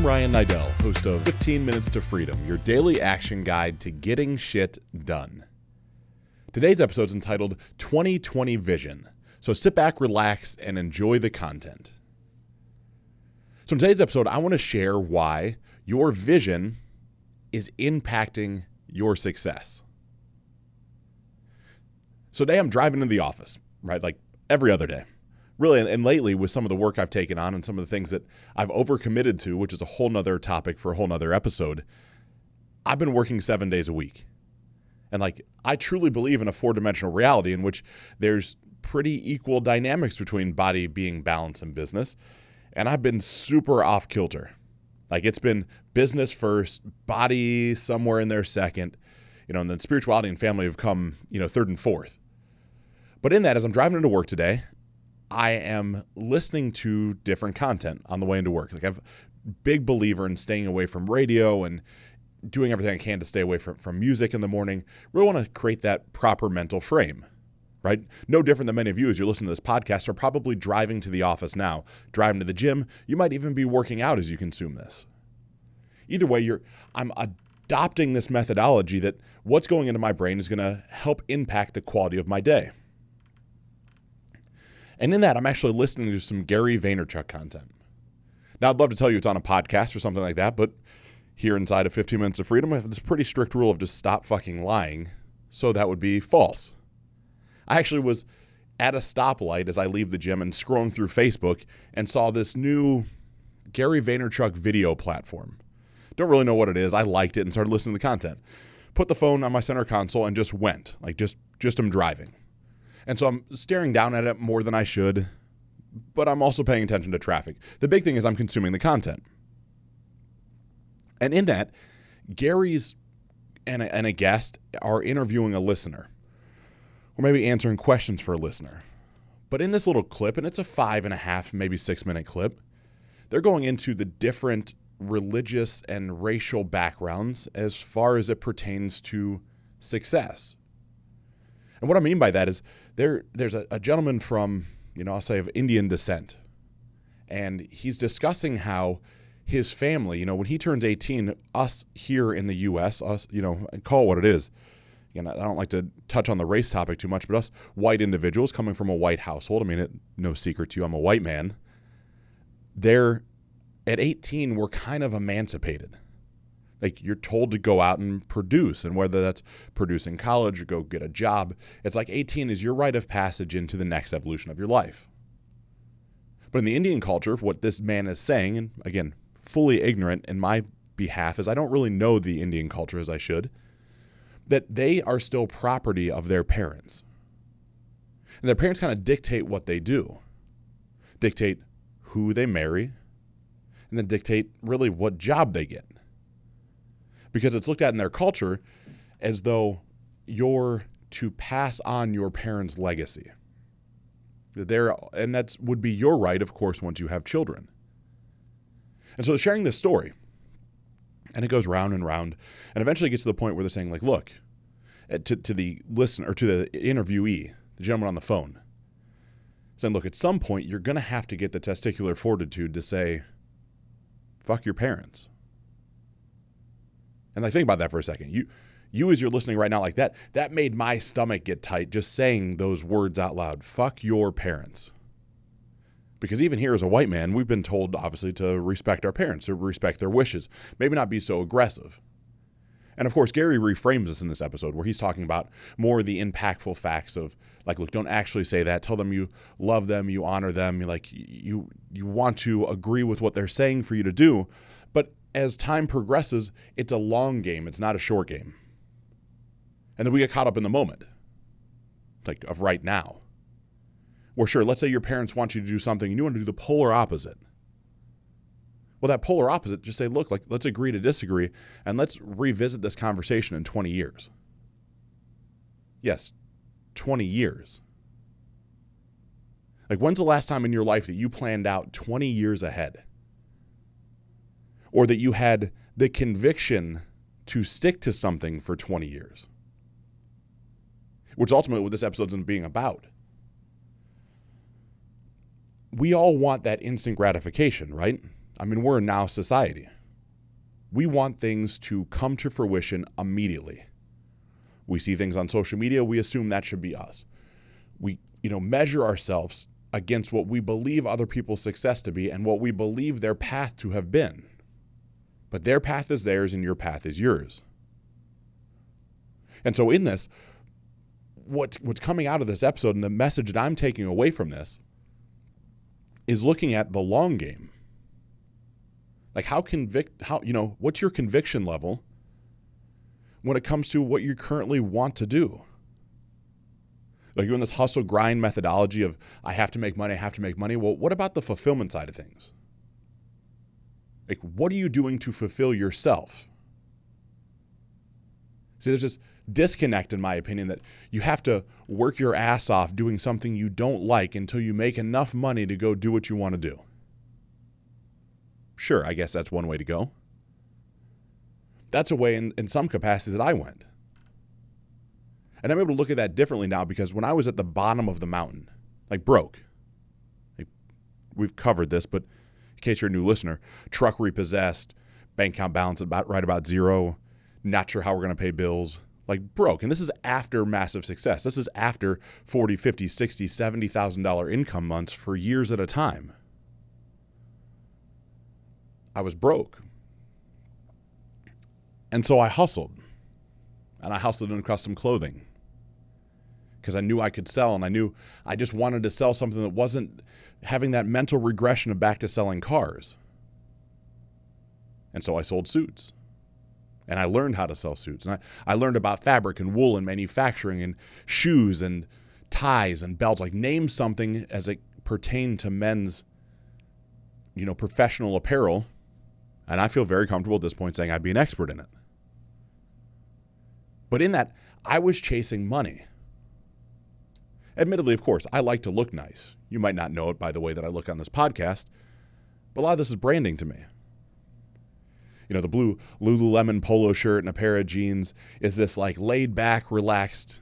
I'm Ryan Niddel, host of 15 Minutes to Freedom, your daily action guide to getting shit done. Today's episode is entitled 2020 Vision, so sit back, relax, and enjoy the content. So, in today's episode, I want to share why your vision is impacting your success. So, today I'm driving to the office, right? Like every other day really, and lately with some of the work I've taken on and some of the things that I've overcommitted to, which is a whole nother topic for a whole nother episode, I've been working seven days a week. And like, I truly believe in a four dimensional reality in which there's pretty equal dynamics between body being balance and business. And I've been super off kilter. Like, it's been business first, body somewhere in there second, you know, and then spirituality and family have come, you know, third and fourth. But in that, as I'm driving into work today, I am listening to different content on the way into work. Like I'm a big believer in staying away from radio and doing everything I can to stay away from, from music in the morning. Really want to create that proper mental frame, right? No different than many of you as you're listening to this podcast are probably driving to the office now, driving to the gym. You might even be working out as you consume this. Either way, you're I'm adopting this methodology that what's going into my brain is going to help impact the quality of my day. And in that, I'm actually listening to some Gary Vaynerchuk content. Now, I'd love to tell you it's on a podcast or something like that, but here inside of 15 Minutes of Freedom, I have this pretty strict rule of just stop fucking lying. So that would be false. I actually was at a stoplight as I leave the gym and scrolling through Facebook and saw this new Gary Vaynerchuk video platform. Don't really know what it is. I liked it and started listening to the content. Put the phone on my center console and just went, like just just I'm driving. And so I'm staring down at it more than I should, but I'm also paying attention to traffic. The big thing is I'm consuming the content. And in that, Gary's and a, and a guest are interviewing a listener, or maybe answering questions for a listener. But in this little clip, and it's a five and a half, maybe six minute clip, they're going into the different religious and racial backgrounds as far as it pertains to success. And what I mean by that is there there's a, a gentleman from, you know, I'll say of Indian descent. And he's discussing how his family, you know, when he turns 18, us here in the US, us, you know, call it what it is. Again, I don't like to touch on the race topic too much, but us white individuals coming from a white household, I mean, it, no secret to you, I'm a white man. They're at 18, we're kind of emancipated like you're told to go out and produce and whether that's produce in college or go get a job it's like 18 is your rite of passage into the next evolution of your life. But in the indian culture what this man is saying and again fully ignorant in my behalf as i don't really know the indian culture as i should that they are still property of their parents. And their parents kind of dictate what they do. Dictate who they marry and then dictate really what job they get because it's looked at in their culture as though you're to pass on your parents' legacy. There, and that would be your right, of course, once you have children. And so they're sharing this story, and it goes round and round, and eventually gets to the point where they're saying, like, look, eh, to, to the listener or to the interviewee, the gentleman on the phone, saying, look, at some point you're going to have to get the testicular fortitude to say, fuck your parents. And like think about that for a second. You you as you're listening right now like that, that made my stomach get tight just saying those words out loud. Fuck your parents. Because even here as a white man, we've been told obviously to respect our parents, to respect their wishes, maybe not be so aggressive. And of course, Gary reframes this in this episode where he's talking about more the impactful facts of like, look, don't actually say that. Tell them you love them, you honor them, you like you you want to agree with what they're saying for you to do. As time progresses, it's a long game, it's not a short game. And then we get caught up in the moment, like of right now. Where, sure, let's say your parents want you to do something and you want to do the polar opposite. Well, that polar opposite, just say, look, like, let's agree to disagree and let's revisit this conversation in 20 years. Yes, 20 years. Like, when's the last time in your life that you planned out 20 years ahead? Or that you had the conviction to stick to something for 20 years, which ultimately what this episode is being about. We all want that instant gratification, right? I mean, we're a now society. We want things to come to fruition immediately. We see things on social media, we assume that should be us. We, you know, measure ourselves against what we believe other people's success to be and what we believe their path to have been. But their path is theirs and your path is yours. And so in this, what's what's coming out of this episode and the message that I'm taking away from this is looking at the long game. Like how convict how you know, what's your conviction level when it comes to what you currently want to do? Like you're in this hustle grind methodology of I have to make money, I have to make money. Well, what about the fulfillment side of things? Like what are you doing to fulfill yourself? See, there's this disconnect, in my opinion, that you have to work your ass off doing something you don't like until you make enough money to go do what you want to do. Sure, I guess that's one way to go. That's a way in, in some capacities that I went. And I'm able to look at that differently now because when I was at the bottom of the mountain, like broke, like we've covered this, but case you're a new listener, truck repossessed, bank account balance about right about zero, not sure how we're going to pay bills, like broke. And this is after massive success. This is after 40, 50, 60, 70,000 dollar income months for years at a time. I was broke. And so I hustled. And I hustled in custom clothing because I knew I could sell and I knew I just wanted to sell something that wasn't having that mental regression of back to selling cars. And so I sold suits. And I learned how to sell suits. And I, I learned about fabric and wool and manufacturing and shoes and ties and belts. Like name something as it pertained to men's, you know, professional apparel. And I feel very comfortable at this point saying I'd be an expert in it. But in that, I was chasing money. Admittedly, of course, I like to look nice. You might not know it by the way that I look on this podcast, but a lot of this is branding to me. You know, the blue Lululemon polo shirt and a pair of jeans is this like laid back, relaxed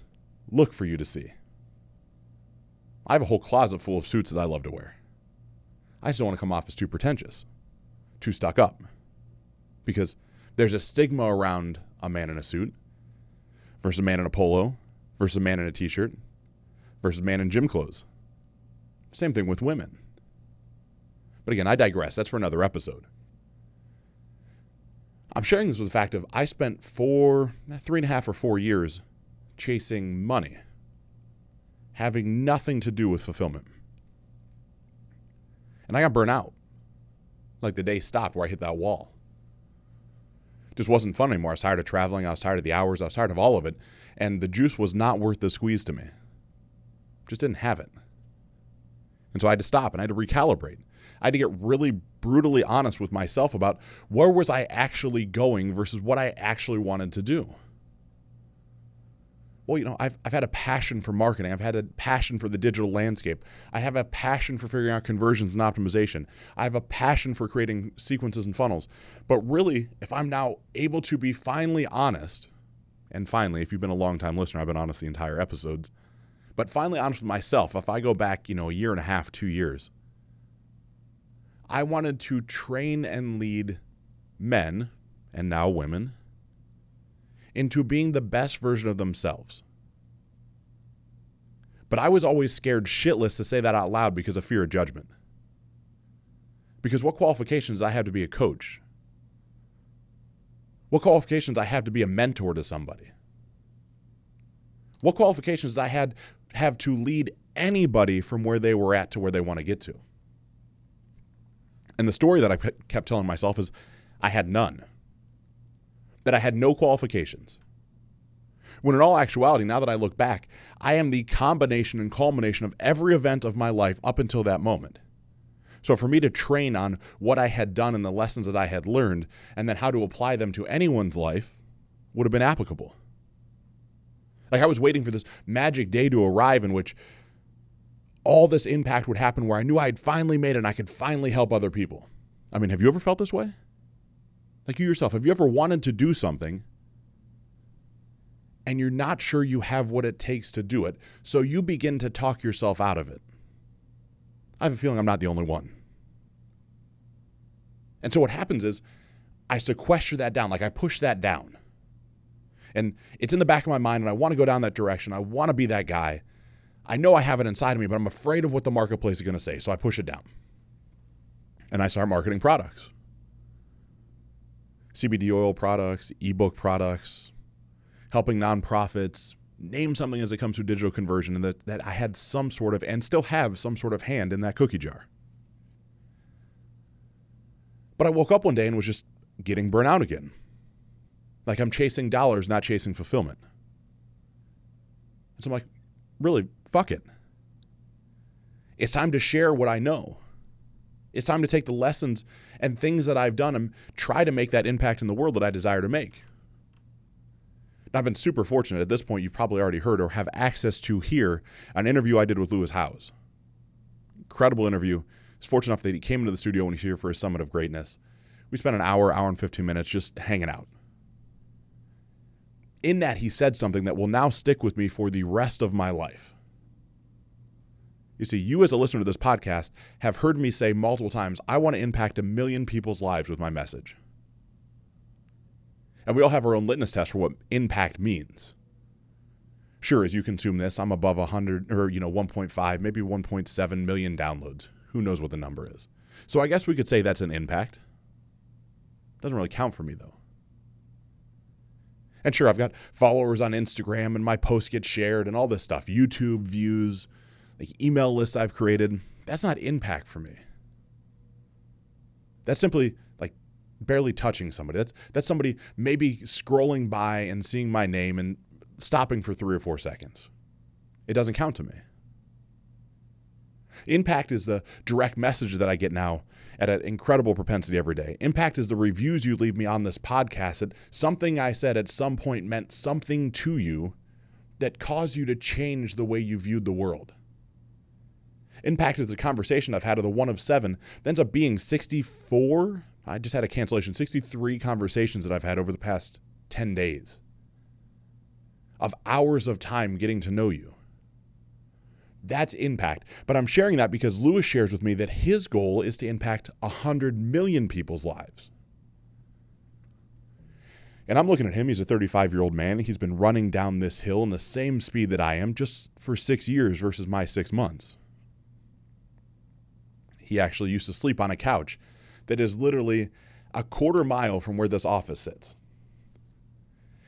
look for you to see. I have a whole closet full of suits that I love to wear. I just don't want to come off as too pretentious, too stuck up. Because there's a stigma around a man in a suit versus a man in a polo versus a man in a t shirt versus man in gym clothes. Same thing with women. But again, I digress. That's for another episode. I'm sharing this with the fact of I spent four, eh, three and a half or four years chasing money, having nothing to do with fulfillment. And I got burnt out. Like the day stopped where I hit that wall. Just wasn't fun anymore. I was tired of traveling. I was tired of the hours. I was tired of all of it. And the juice was not worth the squeeze to me. Just didn't have it. And so I had to stop and I had to recalibrate. I had to get really brutally honest with myself about where was I actually going versus what I actually wanted to do. Well, you know, I've, I've had a passion for marketing. I've had a passion for the digital landscape. I have a passion for figuring out conversions and optimization. I have a passion for creating sequences and funnels. But really, if I'm now able to be finally honest, and finally, if you've been a long time listener, I've been honest the entire episodes, but finally honest with myself, if I go back, you know, a year and a half, two years, I wanted to train and lead men and now women into being the best version of themselves. But I was always scared shitless to say that out loud because of fear of judgment. Because what qualifications I have to be a coach? What qualifications I have to be a mentor to somebody? What qualifications I had have to lead anybody from where they were at to where they want to get to? And the story that I kept telling myself is I had none, that I had no qualifications. When in all actuality, now that I look back, I am the combination and culmination of every event of my life up until that moment. So for me to train on what I had done and the lessons that I had learned, and then how to apply them to anyone's life, would have been applicable. Like I was waiting for this magic day to arrive in which all this impact would happen where I knew I had finally made it and I could finally help other people. I mean, have you ever felt this way? Like you yourself, have you ever wanted to do something and you're not sure you have what it takes to do it, so you begin to talk yourself out of it? I have a feeling I'm not the only one. And so what happens is I sequester that down, like I push that down. And it's in the back of my mind, and I want to go down that direction. I want to be that guy. I know I have it inside of me, but I'm afraid of what the marketplace is going to say. So I push it down. And I start marketing products CBD oil products, ebook products, helping nonprofits, name something as it comes to digital conversion, and that, that I had some sort of, and still have some sort of hand in that cookie jar. But I woke up one day and was just getting burnt out again. Like I'm chasing dollars, not chasing fulfillment. And so I'm like, really, fuck it. It's time to share what I know. It's time to take the lessons and things that I've done and try to make that impact in the world that I desire to make. Now, I've been super fortunate at this point, you've probably already heard or have access to here an interview I did with Lewis Howes. Incredible interview. He's fortunate enough that he came into the studio when he's here for his Summit of Greatness. We spent an hour, hour and 15 minutes just hanging out. In that, he said something that will now stick with me for the rest of my life. You see, you as a listener to this podcast have heard me say multiple times, I want to impact a million people's lives with my message. And we all have our own litmus test for what impact means. Sure, as you consume this, I'm above 100 or, you know, 1.5, maybe 1.7 million downloads. Who knows what the number is? So I guess we could say that's an impact. Doesn't really count for me, though. And sure, I've got followers on Instagram and my posts get shared and all this stuff, YouTube views, like email lists I've created, that's not impact for me. That's simply like barely touching somebody. That's that's somebody maybe scrolling by and seeing my name and stopping for 3 or 4 seconds. It doesn't count to me. Impact is the direct message that I get now at an incredible propensity every day. Impact is the reviews you leave me on this podcast that something I said at some point meant something to you that caused you to change the way you viewed the world. Impact is the conversation I've had of the one of seven that ends up being 64. I just had a cancellation, 63 conversations that I've had over the past 10 days of hours of time getting to know you. That's impact. But I'm sharing that because Lewis shares with me that his goal is to impact 100 million people's lives. And I'm looking at him. He's a 35 year old man. He's been running down this hill in the same speed that I am just for six years versus my six months. He actually used to sleep on a couch that is literally a quarter mile from where this office sits.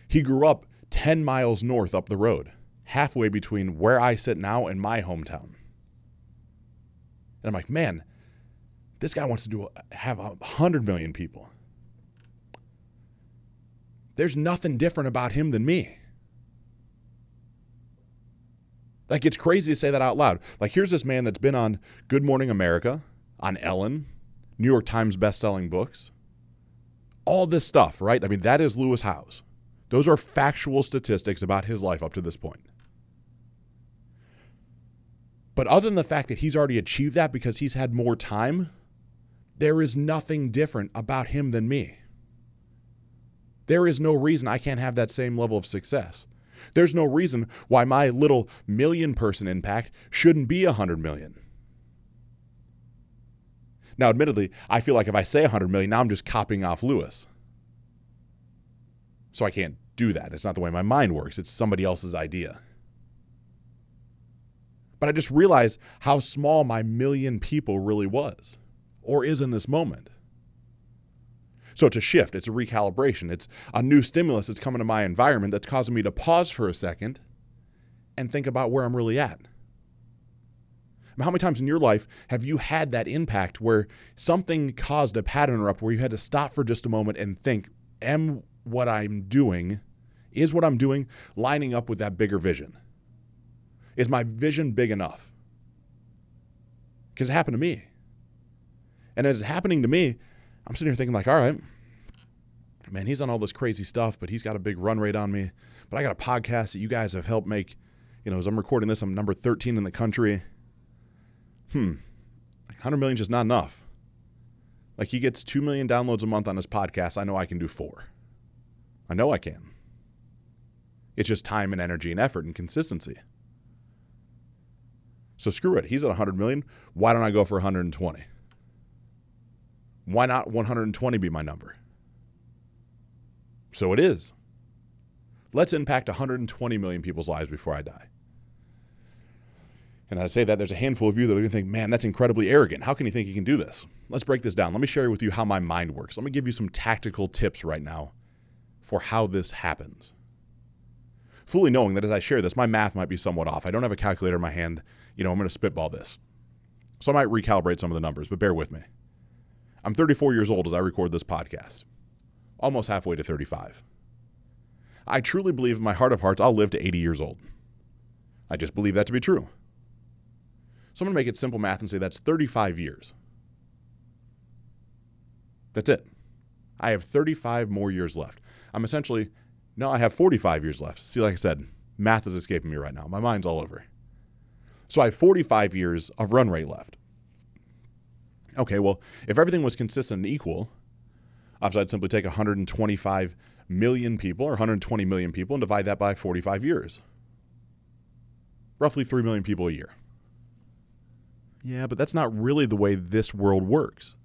He grew up 10 miles north up the road, halfway between where I sit now and my hometown. And I'm like, man, this guy wants to do have a hundred million people. There's nothing different about him than me. Like it's crazy to say that out loud. Like here's this man that's been on Good Morning America, on Ellen, New York Times best-selling books. All this stuff, right? I mean, that is Lewis Howes. Those are factual statistics about his life up to this point. But other than the fact that he's already achieved that because he's had more time, there is nothing different about him than me. There is no reason I can't have that same level of success. There's no reason why my little million person impact shouldn't be a hundred million. Now, admittedly, I feel like if I say 100 million, now I'm just copying off Lewis. So I can't do that. It's not the way my mind works, it's somebody else's idea. But I just realized how small my million people really was or is in this moment. So it's a shift, it's a recalibration, it's a new stimulus that's coming to my environment that's causing me to pause for a second and think about where I'm really at. How many times in your life have you had that impact where something caused a pattern interrupt where you had to stop for just a moment and think, am what I'm doing, is what I'm doing lining up with that bigger vision? Is my vision big enough? Because it happened to me. And as it's happening to me, I'm sitting here thinking, like, all right, man, he's on all this crazy stuff, but he's got a big run rate on me. But I got a podcast that you guys have helped make. You know, as I'm recording this, I'm number 13 in the country hmm, 100 million is just not enough. Like he gets 2 million downloads a month on his podcast. I know I can do four. I know I can. It's just time and energy and effort and consistency. So screw it. He's at 100 million. Why don't I go for 120? Why not 120 be my number? So it is. Let's impact 120 million people's lives before I die. And I say that there's a handful of you that are going to think, man, that's incredibly arrogant. How can you think you can do this? Let's break this down. Let me share with you how my mind works. Let me give you some tactical tips right now for how this happens. Fully knowing that as I share this, my math might be somewhat off. I don't have a calculator in my hand. You know, I'm going to spitball this. So I might recalibrate some of the numbers, but bear with me. I'm 34 years old as I record this podcast, almost halfway to 35. I truly believe in my heart of hearts I'll live to 80 years old. I just believe that to be true. So I'm going to make it simple math and say that's 35 years. That's it. I have 35 more years left. I'm essentially, no, I have 45 years left. See, like I said, math is escaping me right now. My mind's all over. So I have 45 years of run rate left. Okay, well, if everything was consistent and equal, I'd simply take 125 million people or 120 million people and divide that by 45 years. Roughly 3 million people a year. Yeah, but that's not really the way this world works.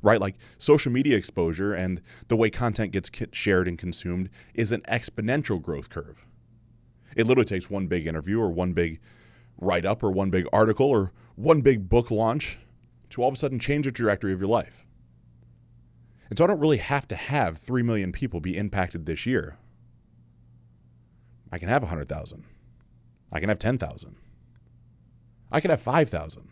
Right? Like social media exposure and the way content gets shared and consumed is an exponential growth curve. It literally takes one big interview or one big write up or one big article or one big book launch to all of a sudden change the trajectory of your life. And so I don't really have to have 3 million people be impacted this year. I can have 100,000. I can have 10,000. I can have 5,000.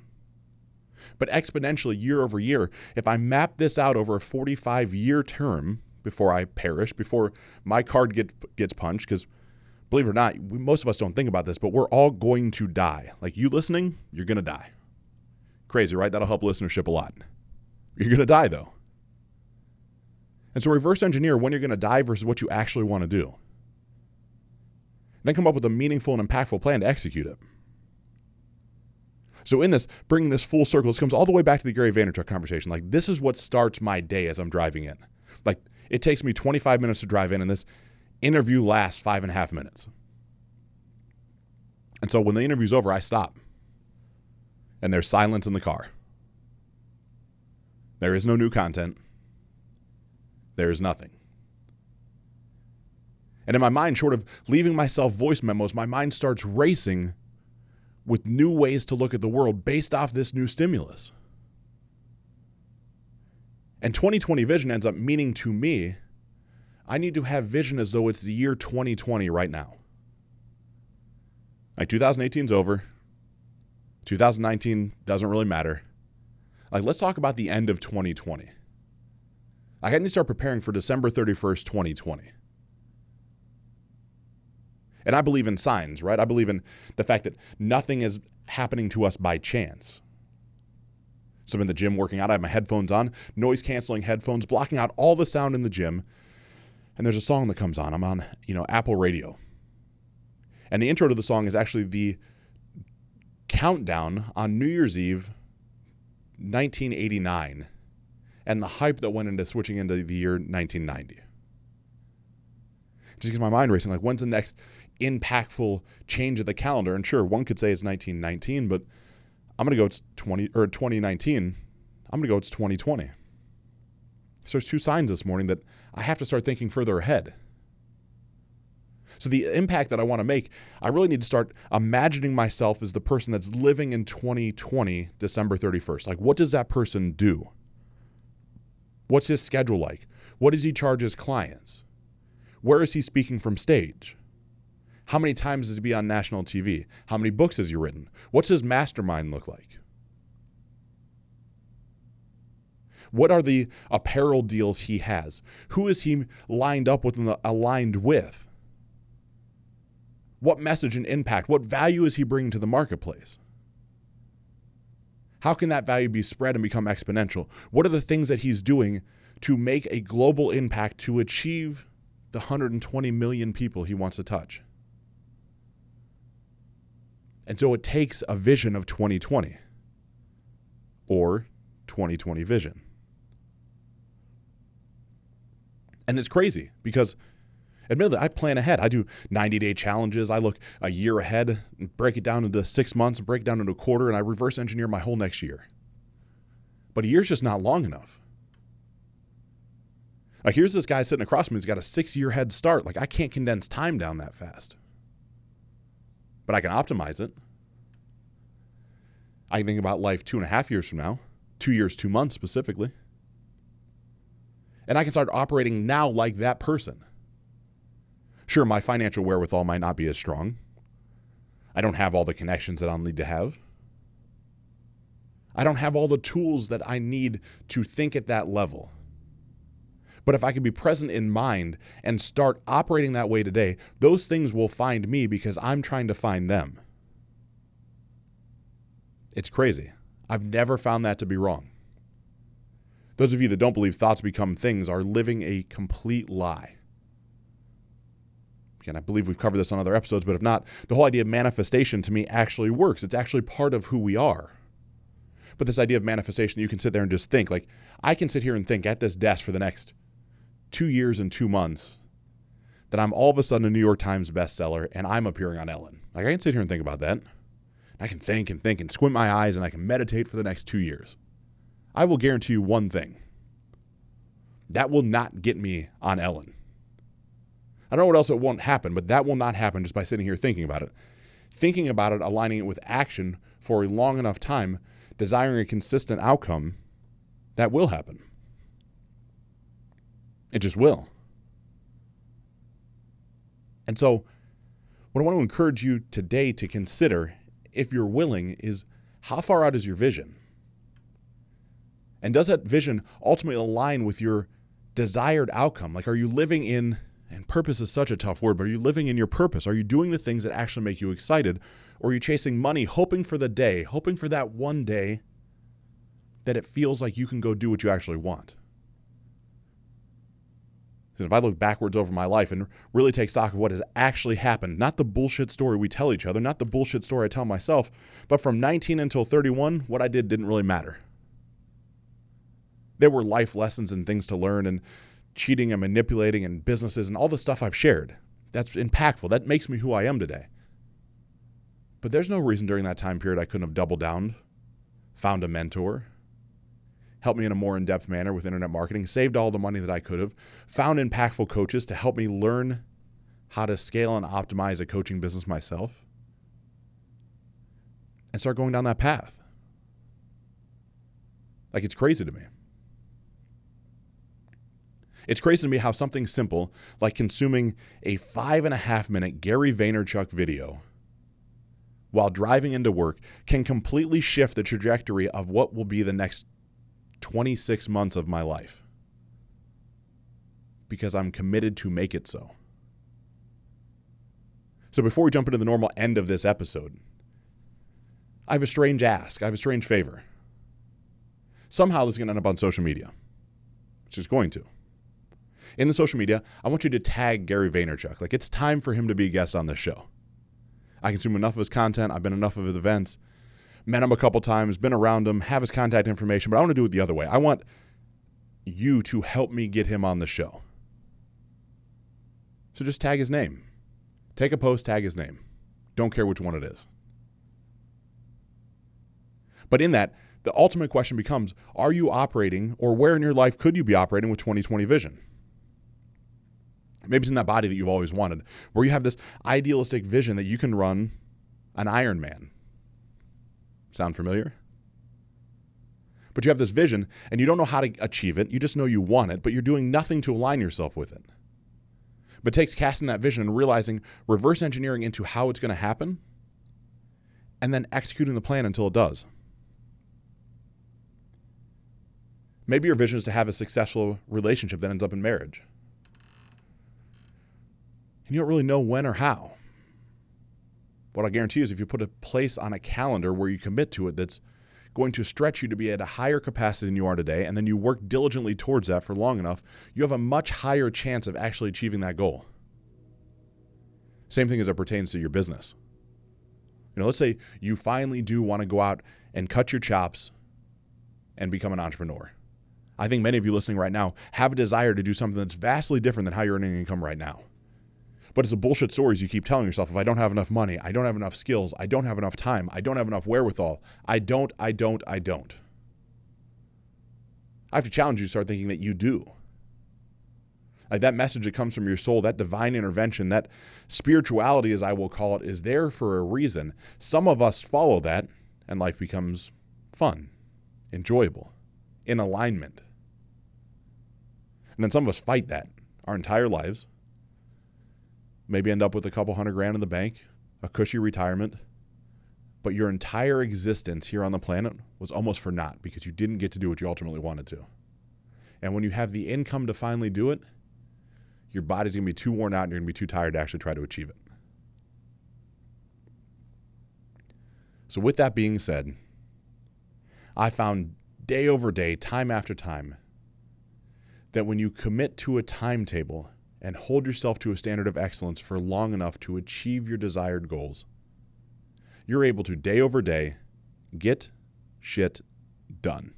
But exponentially, year over year, if I map this out over a 45 year term before I perish, before my card get, gets punched, because believe it or not, we, most of us don't think about this, but we're all going to die. Like you listening, you're going to die. Crazy, right? That'll help listenership a lot. You're going to die, though. And so reverse engineer when you're going to die versus what you actually want to do. Then come up with a meaningful and impactful plan to execute it. So in this, bringing this full circle, this comes all the way back to the Gary Vaynerchuk conversation. Like this is what starts my day as I'm driving in. Like it takes me 25 minutes to drive in, and this interview lasts five and a half minutes. And so when the interview's over, I stop. And there's silence in the car. There is no new content. There is nothing. And in my mind, short of leaving myself voice memos, my mind starts racing with new ways to look at the world based off this new stimulus. And 2020 vision ends up meaning to me, I need to have vision as though it's the year 2020 right now. Like 2018 is over. 2019 doesn't really matter. Like, let's talk about the end of 2020. I had to start preparing for December 31st, 2020. And I believe in signs, right? I believe in the fact that nothing is happening to us by chance. So I'm in the gym working out. I have my headphones on, noise canceling headphones, blocking out all the sound in the gym. And there's a song that comes on. I'm on, you know, Apple Radio. And the intro to the song is actually the countdown on New Year's Eve 1989 and the hype that went into switching into the year 1990. Just gets my mind racing. Like, when's the next impactful change of the calendar. And sure, one could say it's 1919, but I'm going to go it's 20 or 2019. I'm going to go it's 2020. So there's two signs this morning that I have to start thinking further ahead. So the impact that I want to make, I really need to start imagining myself as the person that's living in 2020, December 31st. Like, what does that person do? What's his schedule like? What does he charge his clients? Where is he speaking from stage? How many times has he been on national TV? How many books has he written? What's his mastermind look like? What are the apparel deals he has? Who is he lined up with and aligned with? What message and impact, what value is he bringing to the marketplace? How can that value be spread and become exponential? What are the things that he's doing to make a global impact to achieve the 120 million people he wants to touch? And so it takes a vision of 2020 or 2020 vision. And it's crazy because admittedly, I plan ahead. I do 90 day challenges. I look a year ahead and break it down into six months break it down into a quarter, and I reverse engineer my whole next year. But a year's just not long enough. Like here's this guy sitting across from me who's got a six year head start. Like I can't condense time down that fast. But I can optimize it. I can think about life two and a half years from now, two years, two months specifically. And I can start operating now like that person. Sure, my financial wherewithal might not be as strong. I don't have all the connections that I'll need to have. I don't have all the tools that I need to think at that level. But if I can be present in mind and start operating that way today, those things will find me because I'm trying to find them. It's crazy. I've never found that to be wrong. Those of you that don't believe thoughts become things are living a complete lie. Again, I believe we've covered this on other episodes, but if not, the whole idea of manifestation to me actually works. It's actually part of who we are. But this idea of manifestation, you can sit there and just think. Like, I can sit here and think at this desk for the next two years and two months that I'm all of a sudden a New York Times bestseller and I'm appearing on Ellen. Like, I can sit here and think about that. I can think and think and squint my eyes and I can meditate for the next two years. I will guarantee you one thing that will not get me on Ellen. I don't know what else it won't happen, but that will not happen just by sitting here thinking about it. Thinking about it, aligning it with action for a long enough time, desiring a consistent outcome, that will happen. It just will. And so, what I want to encourage you today to consider, if you're willing, is how far out is your vision? And does that vision ultimately align with your desired outcome? Like, are you living in, and purpose is such a tough word, but are you living in your purpose? Are you doing the things that actually make you excited? Or are you chasing money, hoping for the day, hoping for that one day that it feels like you can go do what you actually want? Because if I look backwards over my life and really take stock of what has actually happened, not the bullshit story we tell each other, not the bullshit story I tell myself, but from 19 until 31, what I did didn't really matter there were life lessons and things to learn and cheating and manipulating and businesses and all the stuff I've shared. That's impactful. That makes me who I am today. But there's no reason during that time period I couldn't have doubled down, found a mentor, helped me in a more in depth manner with internet marketing, saved all the money that I could have, found impactful coaches to help me learn how to scale and optimize a coaching business myself, and start going down that path. Like it's crazy to me. It's crazy to me how something simple like consuming a five and a half minute Gary Vaynerchuk video while driving into work can completely shift the trajectory of what will be the next 26 months of my life because I'm committed to make it so. So before we jump into the normal end of this episode, I have a strange ask. I have a strange favor. Somehow this is going to end up on social media, which is going to in the social media, I want you to tag Gary Vaynerchuk. Like it's time for him to be a guest on this show. I consume enough of his content. I've been enough of his events, met him a couple times, been around him, have his contact information, but I want to do it the other way. I want you to help me get him on the show. So just tag his name. Take a post, tag his name. Don't care which one it is. But in that, the ultimate question becomes are you operating, or where in your life could you be operating with 2020 vision? Maybe it's in that body that you've always wanted, where you have this idealistic vision that you can run an Ironman. Sound familiar? But you have this vision and you don't know how to achieve it. You just know you want it, but you're doing nothing to align yourself with it. But it takes casting that vision and realizing, reverse engineering into how it's going to happen, and then executing the plan until it does. Maybe your vision is to have a successful relationship that ends up in marriage and you don't really know when or how. What I guarantee is if you put a place on a calendar where you commit to it that's going to stretch you to be at a higher capacity than you are today, and then you work diligently towards that for long enough, you have a much higher chance of actually achieving that goal. Same thing as it pertains to your business. You know, let's say you finally do want to go out and cut your chops and become an entrepreneur. I think many of you listening right now have a desire to do something that's vastly different than how you're earning income right now. But it's a bullshit stories you keep telling yourself. If I don't have enough money, I don't have enough skills, I don't have enough time, I don't have enough wherewithal, I don't, I don't, I don't. I have to challenge you to start thinking that you do. Like that message that comes from your soul, that divine intervention, that spirituality, as I will call it, is there for a reason. Some of us follow that, and life becomes fun, enjoyable, in alignment. And then some of us fight that our entire lives. Maybe end up with a couple hundred grand in the bank, a cushy retirement, but your entire existence here on the planet was almost for naught because you didn't get to do what you ultimately wanted to. And when you have the income to finally do it, your body's to be too worn out and you're to be too tired to actually try to achieve it. So, with that being said, I found day over day, time after time, that when you commit to a timetable and hold yourself to a standard of excellence for long enough to achieve your desired goals, you're able to day over day get shit done.